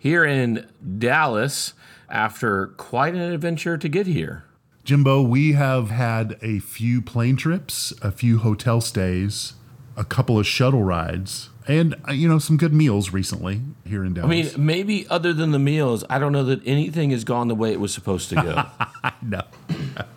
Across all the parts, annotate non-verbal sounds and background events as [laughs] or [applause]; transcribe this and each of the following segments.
here in Dallas after quite an adventure to get here. Jimbo, we have had a few plane trips, a few hotel stays, a couple of shuttle rides, and uh, you know some good meals recently here in Dallas. I mean, maybe other than the meals, I don't know that anything has gone the way it was supposed to go. [laughs] no.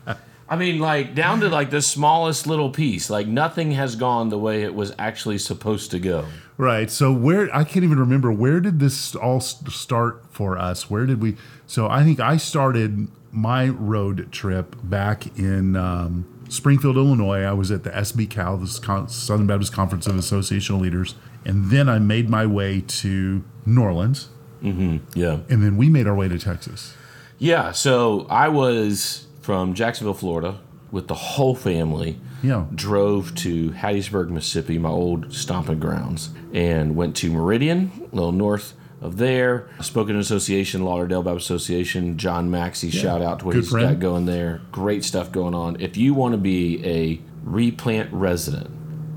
[laughs] I mean, like down to like the smallest little piece. Like nothing has gone the way it was actually supposed to go. Right. So where I can't even remember where did this all start for us? Where did we? So I think I started my road trip back in um, Springfield, Illinois. I was at the SBCAL, the Southern Baptist Conference of Association Leaders, and then I made my way to New Orleans, Yeah. and then we made our way to Texas. Yeah. So I was from Jacksonville, Florida, with the whole family. Yeah. Drove to Hattiesburg, Mississippi, my old stomping grounds, and went to Meridian, a little north of there. Spoken Association, Lauderdale Baptist Association, John Maxey, shout out to what Good he's friend. got going there. Great stuff going on. If you want to be a replant resident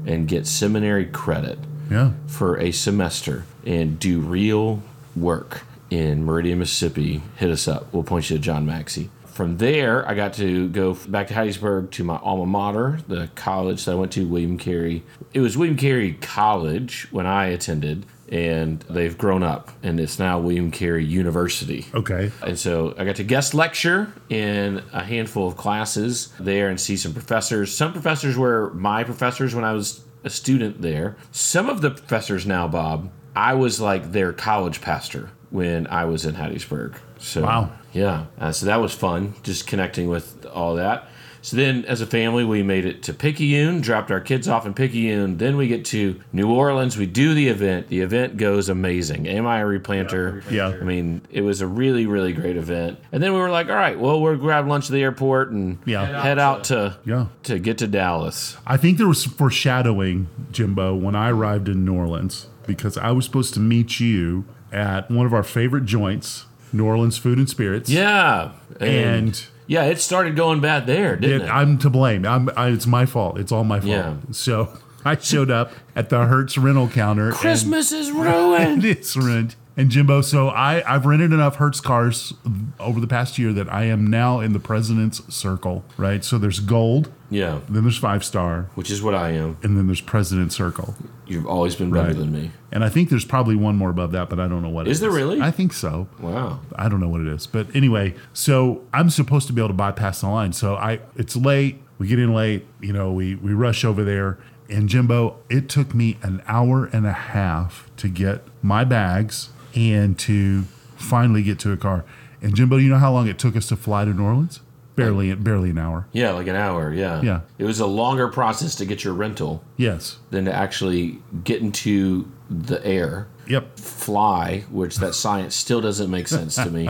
and get seminary credit, Yeah. for a semester and do real work in Meridian, Mississippi, hit us up. We'll point you to John Maxey. From there, I got to go back to Hattiesburg to my alma mater, the college that I went to, William Carey. It was William Carey College when I attended, and they've grown up, and it's now William Carey University. Okay. And so I got to guest lecture in a handful of classes there and see some professors. Some professors were my professors when I was a student there. Some of the professors now, Bob, I was like their college pastor when I was in Hattiesburg. So Wow. yeah, uh, so that was fun, just connecting with all that. So then, as a family, we made it to Picayune, dropped our kids off in Picayune. Then we get to New Orleans. We do the event. The event goes amazing. Am I a replanter? Yeah. I mean, it was a really, really great event. And then we were like, all right, well, we'll grab lunch at the airport and Yeah. head out to Yeah. to get to Dallas. I think there was some foreshadowing, Jimbo, when I arrived in New Orleans because I was supposed to meet you at one of our favorite joints, New Orleans Food and Spirits. Yeah, And yeah, it started going bad there, didn't it, it? I'm to blame. I'm, I, it's my fault. It's all my fault. Yeah. So [laughs] I showed up at the Hertz rental counter. and- Christmas is ruined. [laughs] it's ruined. And Jimbo, so I, I've rented enough Hertz cars over the past year that I am now in the president's circle, right? So there's gold, yeah, then there's five star, which is what I am. and then there's president circle. You've always been better Right. than me. And I think there's probably one more above that, but I don't know what it Is is. there really? I think so. Wow. I don't know what it is. But anyway, so I'm supposed to be able to bypass the line. So I it's late. We get in late, you know, we we rush over there. And Jimbo, it took me an hour and a half to get my bags and to finally get to a car. And Jimbo, you know how long it took us to fly to New Orleans? Barely barely an hour. Yeah, like an hour. Yeah. Yeah. It was a longer process to get your rental Yes. than to actually get into the air, Yep. fly, which that science still doesn't make sense to me,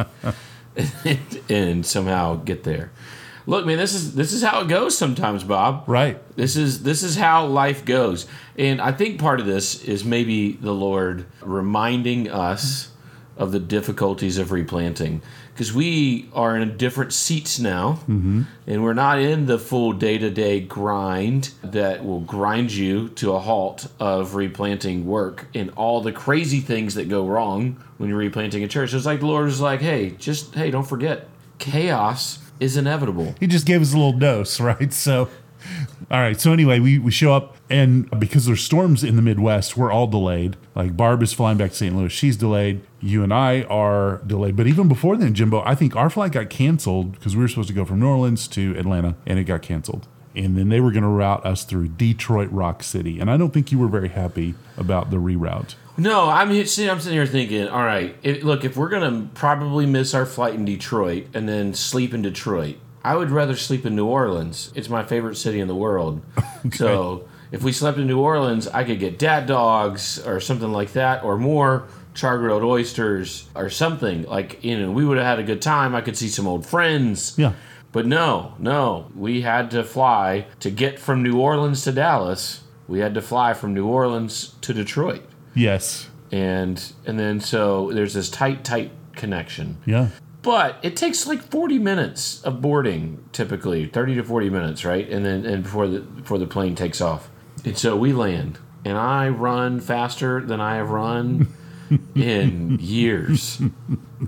[laughs] [laughs] and somehow get there. Look, man, this is this is how it goes sometimes, Bob. Right. This is this is how life goes. And I think part of this is maybe the Lord reminding us of the difficulties of replanting because we are in different seats now mm-hmm. and we're not in the full day-to-day grind that will grind you to a halt of replanting work and all the crazy things that go wrong when you're replanting a church. So it's like the Lord was like, hey, just hey, don't forget, chaos is inevitable. He just gave us a little dose, [laughs] right? So, all right. So anyway, we, we show up, and because there's storms in the Midwest, we're all delayed. Like Barb is flying back to St. Louis, she's delayed. You and I are delayed. But even before then, Jimbo, I think our flight got canceled because we were supposed to go from New Orleans to Atlanta, and it got canceled. And then they were going to route us through Detroit Rock City, and I don't think you were very happy about the reroute. No, I'm I'm sitting here thinking, all right, if, look, if we're gonna probably miss our flight in Detroit and then sleep in Detroit, I would rather sleep in New Orleans. It's my favorite city in the world. [laughs] So if we slept in New Orleans, I could get Dat Dogs or something like that, or more char grilled oysters or something. Like, you know, we would have had a good time. I could see some old friends. Yeah. But no, no, we had to fly to get from New Orleans to Dallas. We had to fly from New Orleans to Detroit. Yes. And and then so there's this tight tight connection. Yeah. But it takes like 40 minutes of boarding typically, 30 to 40 minutes, right? And then and before the before the plane takes off. And so we land and I run faster than I have run [laughs] in years.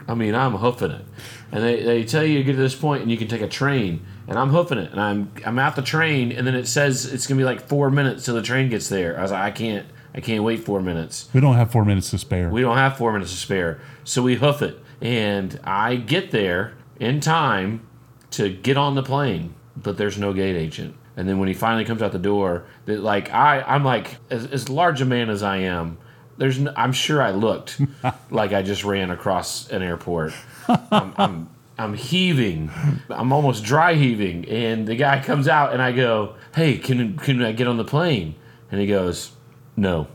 I mean, I'm hoofing it. And they, they tell you to get to this point and you can take a train. And I'm hoofing it. And I'm I'm at the train and then it says it's gonna be like four minutes till the train gets there. I was like, I can't I can't wait four minutes. We don't have four minutes to spare. We don't have four minutes to spare. So we hoof it. And I get there in time to get on the plane, but there's no gate agent. And then when he finally comes out the door, that like I, I'm like as, as large a man as I am. There's, n- I'm sure I looked [laughs] like I just ran across an airport. I'm, I'm, I'm heaving. I'm almost dry heaving. And the guy comes out, and I go, "Hey, can can I get on the plane?" And he goes, "No."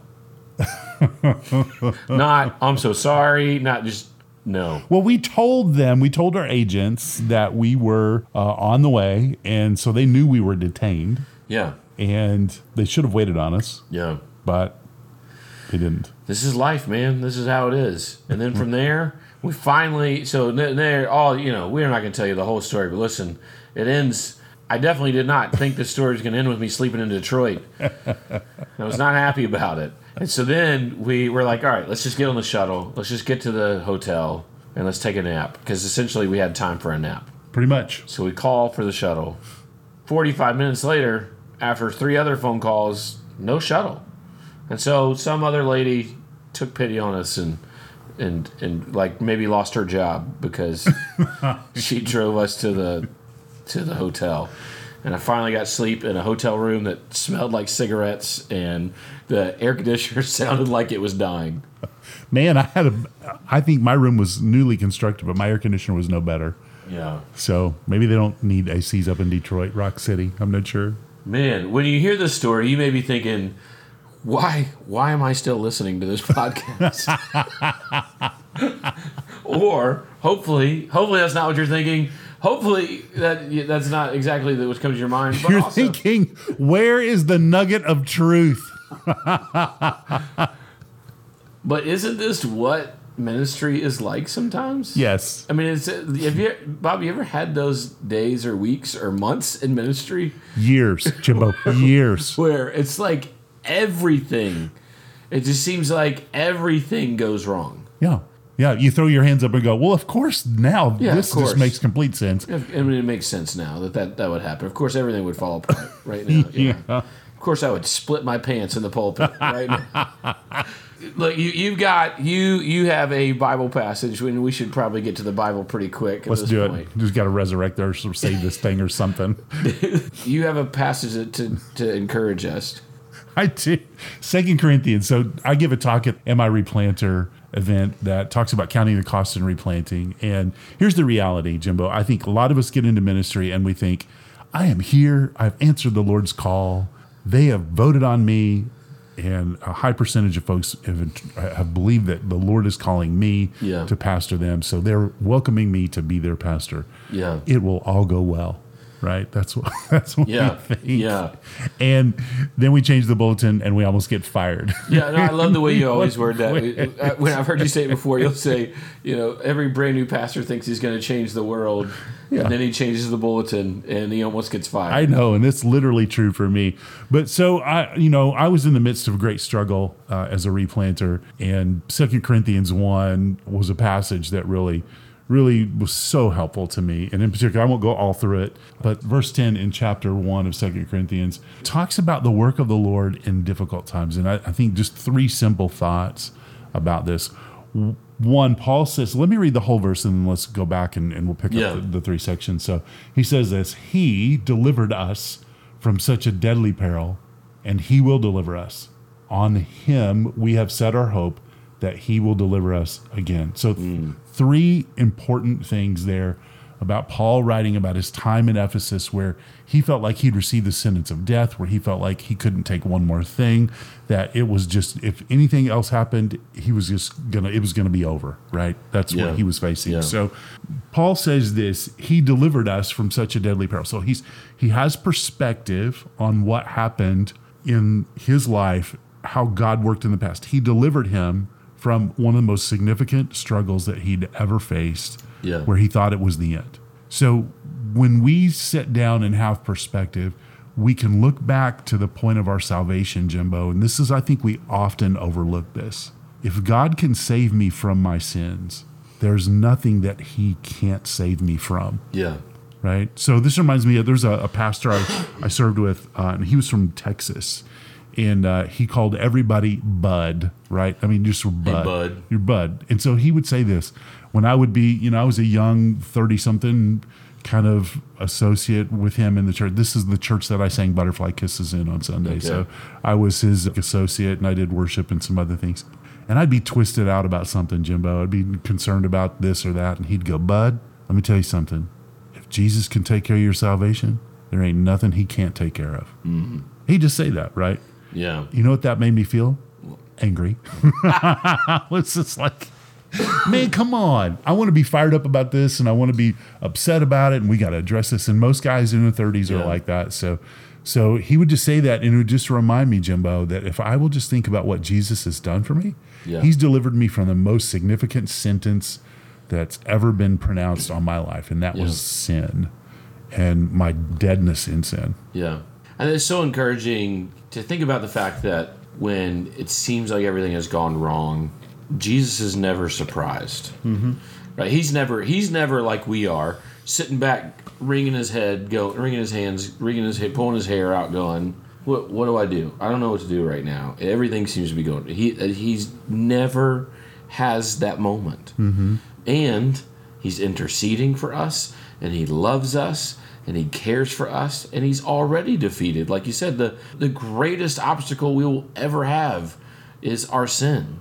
[laughs] not I'm so sorry. Not just no. Well, we told them, we told our agents that we were uh, on the way, and so they knew we were detained, Yeah, and they should have waited on us, yeah. but they didn't. This is life, man. This is how it is. And then from there, we finally. So th- there, all you know, we're not going to tell you the whole story, but listen, it ends. I definitely did not think the story was going to end with me sleeping in Detroit. [laughs] I was not happy about it. And so then we were like, all right, let's just get on the shuttle. Let's just get to the hotel and let's take a nap because essentially we had time for a nap. Pretty much. So we call for the shuttle. 45 minutes later, after three other phone calls, no shuttle. And so some other lady took pity on us and and and like maybe lost her job because [laughs] she drove us to the to the hotel. And I finally got sleep in a hotel room that smelled like cigarettes and the air conditioner [laughs] sounded like it was dying. Man, I had a. I think my room was newly constructed, but my air conditioner was no better. Yeah. So maybe they don't need ACs up in Detroit, Rock City. I'm not sure. Man, when you hear this story, you may be thinking, why why am I still listening to this [laughs] podcast? [laughs] or hopefully, hopefully that's not what you're thinking. Hopefully that that's not exactly what comes to your mind. But You're also, thinking, where is the nugget of truth? [laughs] but isn't this what ministry is like sometimes? Yes. I mean, it's, have you, Bob? You ever had those days or weeks or months in ministry Years, Jimbo. [laughs] years. where it's like everything? It just seems like everything goes wrong. Yeah. Yeah. You throw your hands up and go, well, of course, now Yeah, this course. just makes complete sense. I mean, it makes sense now that that, that would happen. Of course, everything would fall apart [laughs] right now. Yeah. Of course, I would split my pants in the pulpit right now. [laughs] Look, you you've got you you have a Bible passage. When we should probably get to the Bible pretty quick. At Let's this do point. it. Just got to resurrect or save this thing or something. [laughs] You have a passage to to encourage us. I do. Second Corinthians. So I give a talk at MI Replanter event that talks about counting the cost and replanting. And here's the reality, Jimbo. I think a lot of us get into ministry and we think, I am here. I've answered the Lord's call. They have voted on me. And a high percentage of folks have, have believed that the Lord is calling me Yeah. to pastor them. So they're welcoming me to be their pastor. Yeah. It will all go well. Right? That's what [laughs] that's what Yeah. Yeah. And then we change the bulletin and we almost get fired. Yeah, no, I love the way you [laughs] always word that. Uh, When I've heard you say it before, you'll say, you know, every brand new pastor thinks he's going to change the world, Yeah. and then he changes the bulletin, and he almost gets fired. I know, and it's literally true for me. But so I, you know, I was in the midst of a great struggle uh, as a replanter, and Second Corinthians one was a passage that really, really was so helpful to me. And in particular, I won't go all through it, but verse ten in chapter one of Second Corinthians talks about the work of the Lord in difficult times, and I, I think just three simple thoughts about this. One, Paul says, let me read the whole verse and then let's go back and, and we'll pick Yeah. up the, the three sections. So he says this He delivered us from such a deadly peril, and he will deliver us. On him we have set our hope that he will deliver us again. So, th- three important things there about Paul writing about his time in Ephesus where he felt like he'd received the sentence of death, where he felt like he couldn't take one more thing, that it was just if anything else happened, he was just gonna it was gonna be over, right? That's Yeah. what he was facing. Yeah. So Paul says this, he delivered us from such a deadly peril. So he's he has perspective on what happened in his life, how God worked in the past. He delivered him from one of the most significant struggles that he'd ever faced, Yeah. where he thought it was the end. So when we sit down and have perspective, we can look back to the point of our salvation, Jimbo. And this is, I think, we often overlook this. If God can save me from my sins, there's nothing that He can't save me from Yeah. right? So this reminds me of there's a, a pastor I, I served with, uh, and he was from Texas, and uh, he called everybody Bud, right? I mean, just Bud, Bud. you're Bud. And so he would say this when I would be, you know, I was a young thirty something kind of associate with him in the church. This is the church that I sang Butterfly Kisses in on Sunday. So I was his associate, and I did worship and some other things. And I'd be twisted out about something, Jimbo. I'd be concerned about this or that, and he'd go, "Bud, let me tell you something." if Jesus can take care of your salvation, there ain't nothing he can't take care of. He'd just say that, right? Yeah. You know what that made me feel? Angry. [laughs] it's just like, man, come on. I want to be fired up about this and I want to be upset about it and we got to address this. And most guys in their 30s are like that. So, so he would just say that and it would just remind me, Jimbo, that if I will just think about what Jesus has done for me, Yeah. he's delivered me from the most significant sentence that's ever been pronounced on my life, and that Yeah. was sin and my deadness in sin. Yeah. And it's so encouraging to think about the fact that when it seems like everything has gone wrong, Jesus is never surprised. Mm-hmm. Right? He's never he's never like we are sitting back, wringing his head, go wringing his hands, wringing his head, pulling his hair out, going, "What what do I do? I don't know what to do right now." Everything seems to be going. He he's never has that moment, and he's interceding for us, and he loves us, and he cares for us, and he's already defeated. Like you said, the the greatest obstacle we will ever have is our sin.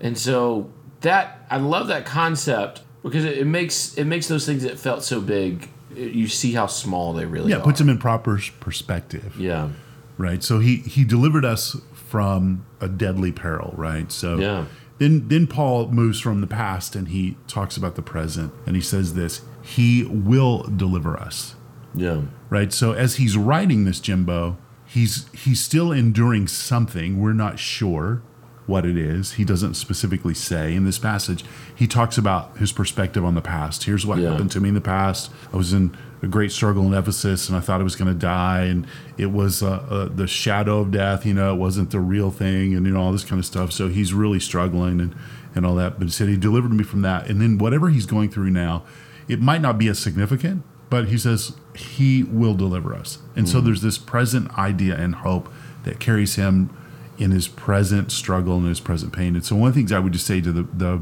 And so that I love that concept because it, it makes it makes those things that felt so big. it- you see how small they really Yeah, are. it puts them in proper perspective, yeah, right? So he he delivered us from a deadly peril, right? So Yeah. then then Paul moves from the past and he talks about the present, and he says this: He will deliver us. Yeah, right? So as he's writing this, Jimbo, he's he's still enduring something. We're not sure what it is. He doesn't specifically say in this passage. He talks about his perspective on the past. Here's what Yeah. happened to me in the past. I was in a great struggle in Ephesus, and I thought I was going to die, and it was uh, uh, the shadow of death. You know, it wasn't the real thing, and you know all this kind of stuff. So he's really struggling and and all that. But he said he delivered me from that, and then whatever he's going through now, it might not be as significant, but he says he will deliver us. And so hmm. there's this present idea and hope that carries him in his present struggle and his present pain. And so one of the things I would just say to the, the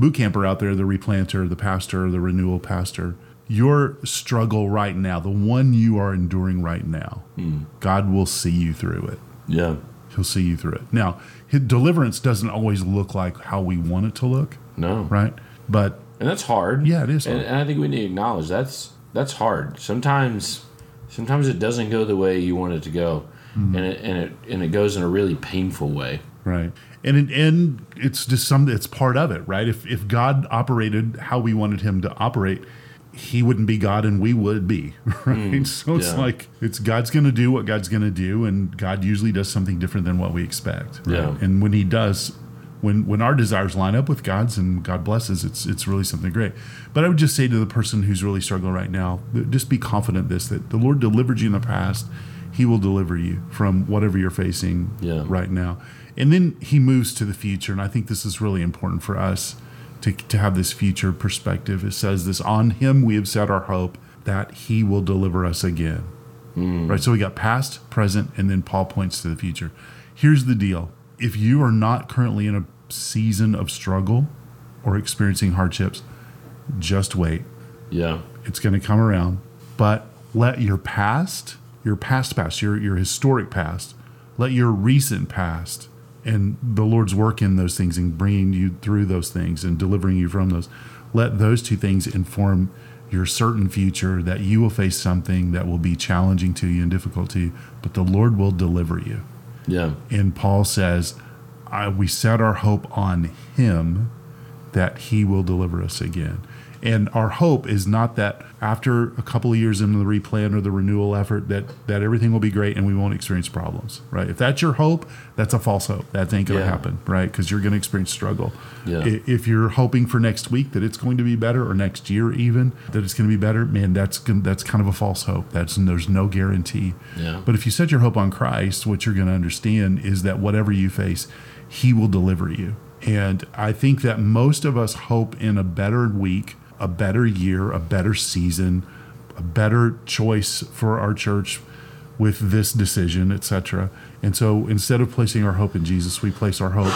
boot camper out there, the replanter, the pastor, the renewal pastor, your struggle right now, the one you are enduring right now, hmm. God will see you through it. yeah, He'll see you through it. Now, deliverance doesn't always look like how we want it to look, no, right? But and that's hard. Yeah, it is and, and I think we need to acknowledge that's that's hard. Sometimes, sometimes it doesn't go the way you want it to go, Mm-hmm. and it and it and it goes in a really painful way. Right. And it, and it's just some it's part of it, right? If if God operated how we wanted him to operate, he wouldn't be God and we would be, [laughs] right? so it's Mm, yeah. like it's God's going to do what God's going to do and God usually does something different than what we expect, right? Yeah. And when he does when when our desires line up with God's and God blesses, it's it's really something great. But I would just say to the person who's really struggling right now, just be confident this that the Lord delivered you in the past, he will deliver you from whatever you're facing Yeah. right now. And then he moves to the future. And I think this is really important for us to, to have this future perspective. It says this on him we have set our hope that he will deliver us again. Hmm. Right. So we got past, present, and then Paul points to the future. Here's the deal if you are not currently in a season of struggle or experiencing hardships, just wait Yeah, it's going to come around but let your past your past past your your historic past let your recent past and the lord's work in those things and bringing you through those things and delivering you from those let those two things inform your certain future, that you will face something that will be challenging to you and difficult to you, but the Lord will deliver you. Yeah. And Paul says, I, we set our hope on him that he will deliver us again. And our hope is not that after a couple of years into the replan or the renewal effort that that everything will be great and we won't experience problems, right? If that's your hope, that's a false hope. That ain't going to Yeah. happen, right? Because you're going to experience struggle. Yeah. If you're hoping for next week that it's going to be better or next year even that it's going to be better, man, that's that's kind of a false hope. That's there's no guarantee. Yeah. But if you set your hope on Christ, what you're going to understand is that whatever you face, He will deliver you. And I think that most of us hope in a better week, a better year, a better season, a better choice for our church with this decision, etc. And so instead of placing our hope in Jesus, we place our hope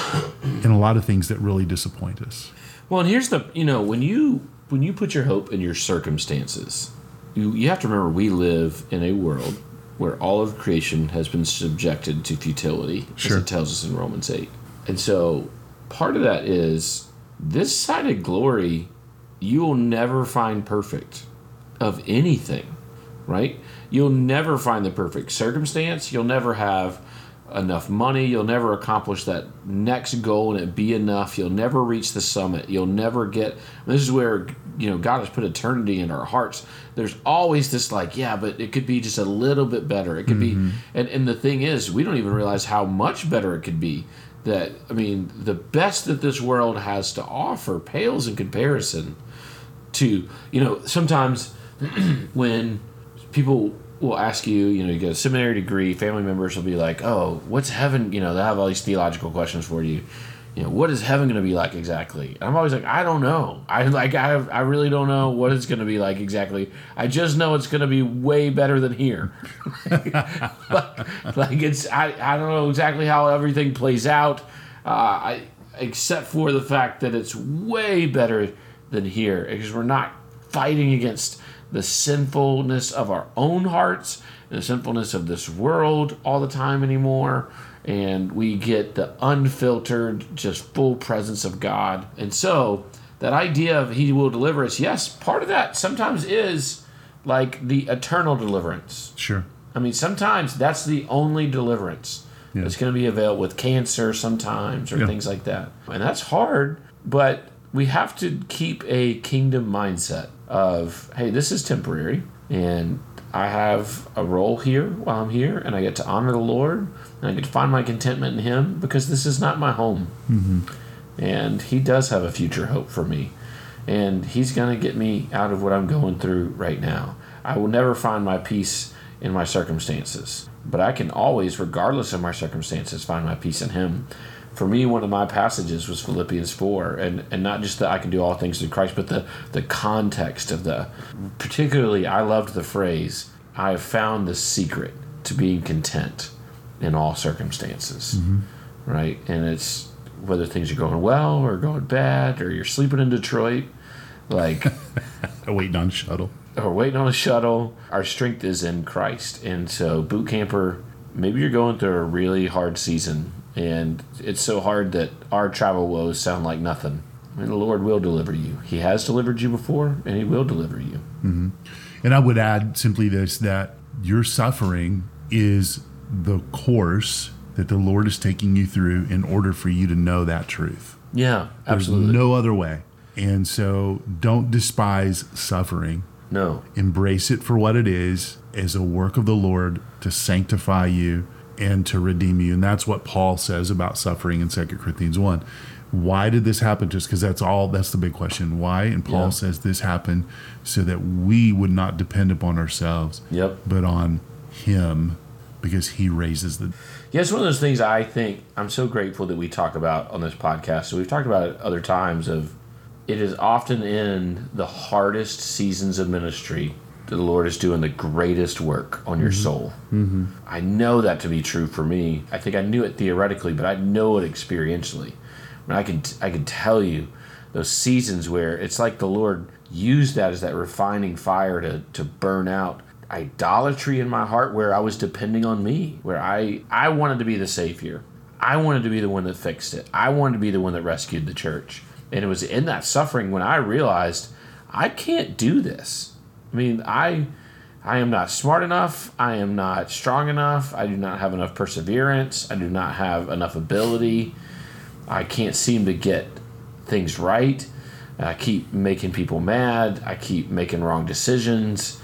in a lot of things that really disappoint us. Well, and here's the you know when you when you put your hope in your circumstances, you you have to remember we live in a world where all of creation has been subjected to futility, Sure. as it tells us in Romans eight, and so part of that is this side of glory, you will never find perfect of anything, right? You'll never find the perfect circumstance. You'll never have enough money. You'll never accomplish that next goal and it be enough. You'll never reach the summit. You'll never get. This is where you know God has put eternity in our hearts. There's always this like, yeah, but it could be just a little bit better. It could be, mm-hmm. and and the thing is, we don't even realize how much better it could be. That I mean, the best that this world has to offer pales in comparison to you know sometimes [clears throat] when people will ask you you know you get a seminary degree family members will be like oh what's heaven you know they have all these theological questions for you you know what is heaven going to be like exactly? And i'm always like i don't know. I like i, I really don't know what it's going to be like exactly. I just know it's going to be way better than here. [laughs] Like, like it's I, I don't know exactly how everything plays out uh, I except for the fact that it's way better than here because we're not fighting against the sinfulness of our own hearts the sinfulness of this world all the time anymore and we get the unfiltered just full presence of God and so that idea of he will deliver us yes part of that sometimes is like the eternal deliverance Sure. I mean, sometimes that's the only deliverance Yeah. that's going to be available with cancer sometimes or Yeah. things like that. And that's hard, but we have to keep a kingdom mindset of, hey, this is temporary and I have a role here while I'm here and I get to honor the Lord and I to find my contentment in Him because this is not my home. Mm-hmm. And He does have a future hope for me. And He's going to get me out of what I'm going through right now. I will never find my peace in my circumstances, but I can always, regardless of my circumstances, find my peace in Him. For me, one of my passages was Philippians 4, and, and not just that I can do all things through Christ, but the, the context of the. Particularly, I loved the phrase, I have found the secret to being content in all circumstances. Mm-hmm. Right? And it's whether things are going well or going bad, or you're sleeping in Detroit, like. [laughs] Waiting on a shuttle. or waiting on a shuttle. Our strength is in Christ. And so, boot camper, maybe you're going through a really hard season, and it's so hard that our travel woes sound like nothing. And the Lord will deliver you. He has delivered you before, and He will deliver you. Mm-hmm. And I would add simply this that your suffering is the course that the Lord is taking you through in order for you to know that truth. Yeah, absolutely. There's no other way. And so don't despise suffering. no. Embrace it for what it is as a work of the Lord to sanctify you and to redeem you. And that's what Paul says about suffering in 2 Corinthians 1. Why did this happen? Just because that's all, that's the big question. Why? And Paul Yeah. says this happened so that we would not depend upon ourselves, Yep. but on Him because He raises the. Yeah, it's one of those things I think I'm so grateful that we talk about on this podcast. So we've talked about it other times of it is often in the hardest seasons of ministry that the Lord is doing the greatest work on your soul. Mm-hmm. I know that to be true for me. I think I knew it theoretically, but I know it experientially. I mean, I can I can tell you those seasons where it's like the Lord used that as that refining fire to to burn out idolatry in my heart where I was depending on me, where I I wanted to be the savior. I wanted to be the one that fixed it. I wanted to be the one that rescued the church. And it was in that suffering when I realized I can't do this. I mean, I I am not smart enough. I am not strong enough. I do not have enough perseverance. I do not have enough ability. I can't seem to get things right. I keep making people mad. I keep making wrong decisions.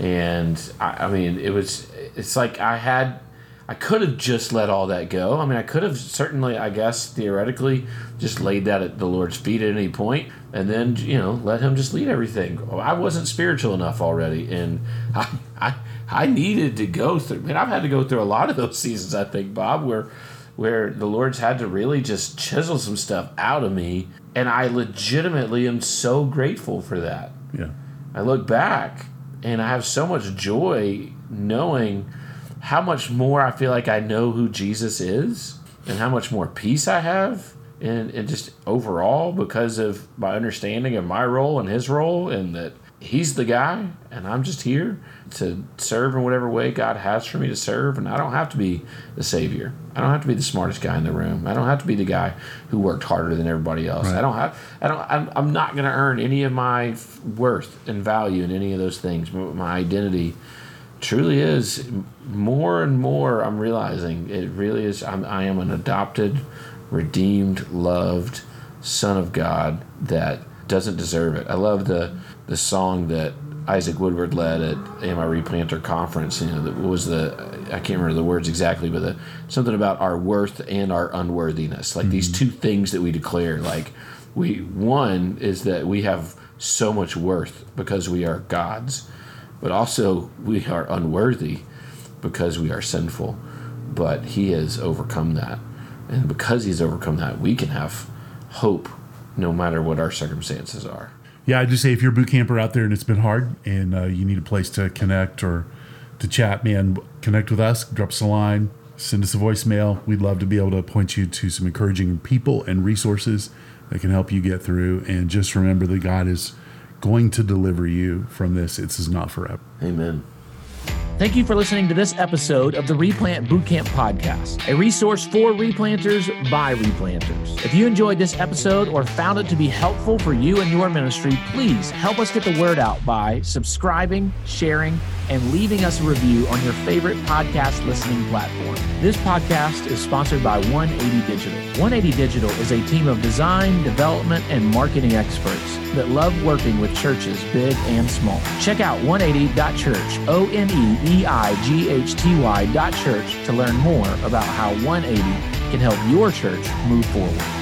And I, I mean, it was, it's like I had, I could have just let all that go. I mean, I could have certainly, I guess, theoretically, just laid that at the Lord's feet at any point and then, you know, let Him just lead everything. I wasn't spiritual enough already. And [laughs] I, I, I needed to go through, I mean, I've had to go through a lot of those [laughs] seasons, I think, Bob, where, where the Lord's had to really just chisel some stuff out of me. And I legitimately am so grateful for that. Yeah. I look back and I have so much joy knowing how much more I feel like I know who Jesus is and how much more peace I have and, and just overall because of my understanding of my role and his role and that he's the guy and I'm just here to serve in whatever way God has for me to serve and I don't have to be the savior. I don't have to be the smartest guy in the room. I don't have to be the guy who worked harder than everybody else. Right. I don't have I don't I'm, I'm not going to earn any of my worth and value in any of those things. My identity truly is more and more I'm realizing it really is I'm, I am an adopted redeemed loved son of God that doesn't deserve it. I love the the song that Isaac Woodward led at AMI Replanter conference. You know, that was the I can't remember the words exactly, but the, something about our worth and our unworthiness, like these mm-hmm. two things that we declare. Like we one is that we have so much worth because we are God's, but also we are unworthy because we are sinful. But He has overcome that, and because He's overcome that, we can have hope no matter what our circumstances are. Yeah, I just say if you're a boot camper out there and it's been hard and uh, you need a place to connect or to chat, man, connect with us, drop us a line, send us a voicemail. We'd love to be able to point you to some encouraging people and resources that can help you get through. And just remember that God is going to deliver you from this. It's not forever. Amen. Thank you for listening to this episode of the Replant Bootcamp Podcast, a resource for replanters by replanters. If you enjoyed this episode or found it to be helpful for you and your ministry, please help us get the word out by subscribing, sharing, and leaving us a review on your favorite podcast listening platform. This podcast is sponsored by 180 Digital. 180 Digital is a team of design, development, and marketing experts that love working with churches big and small. Check out 180.church, O N E E I G H T Y dot church to learn more about how 180 can help your church move forward.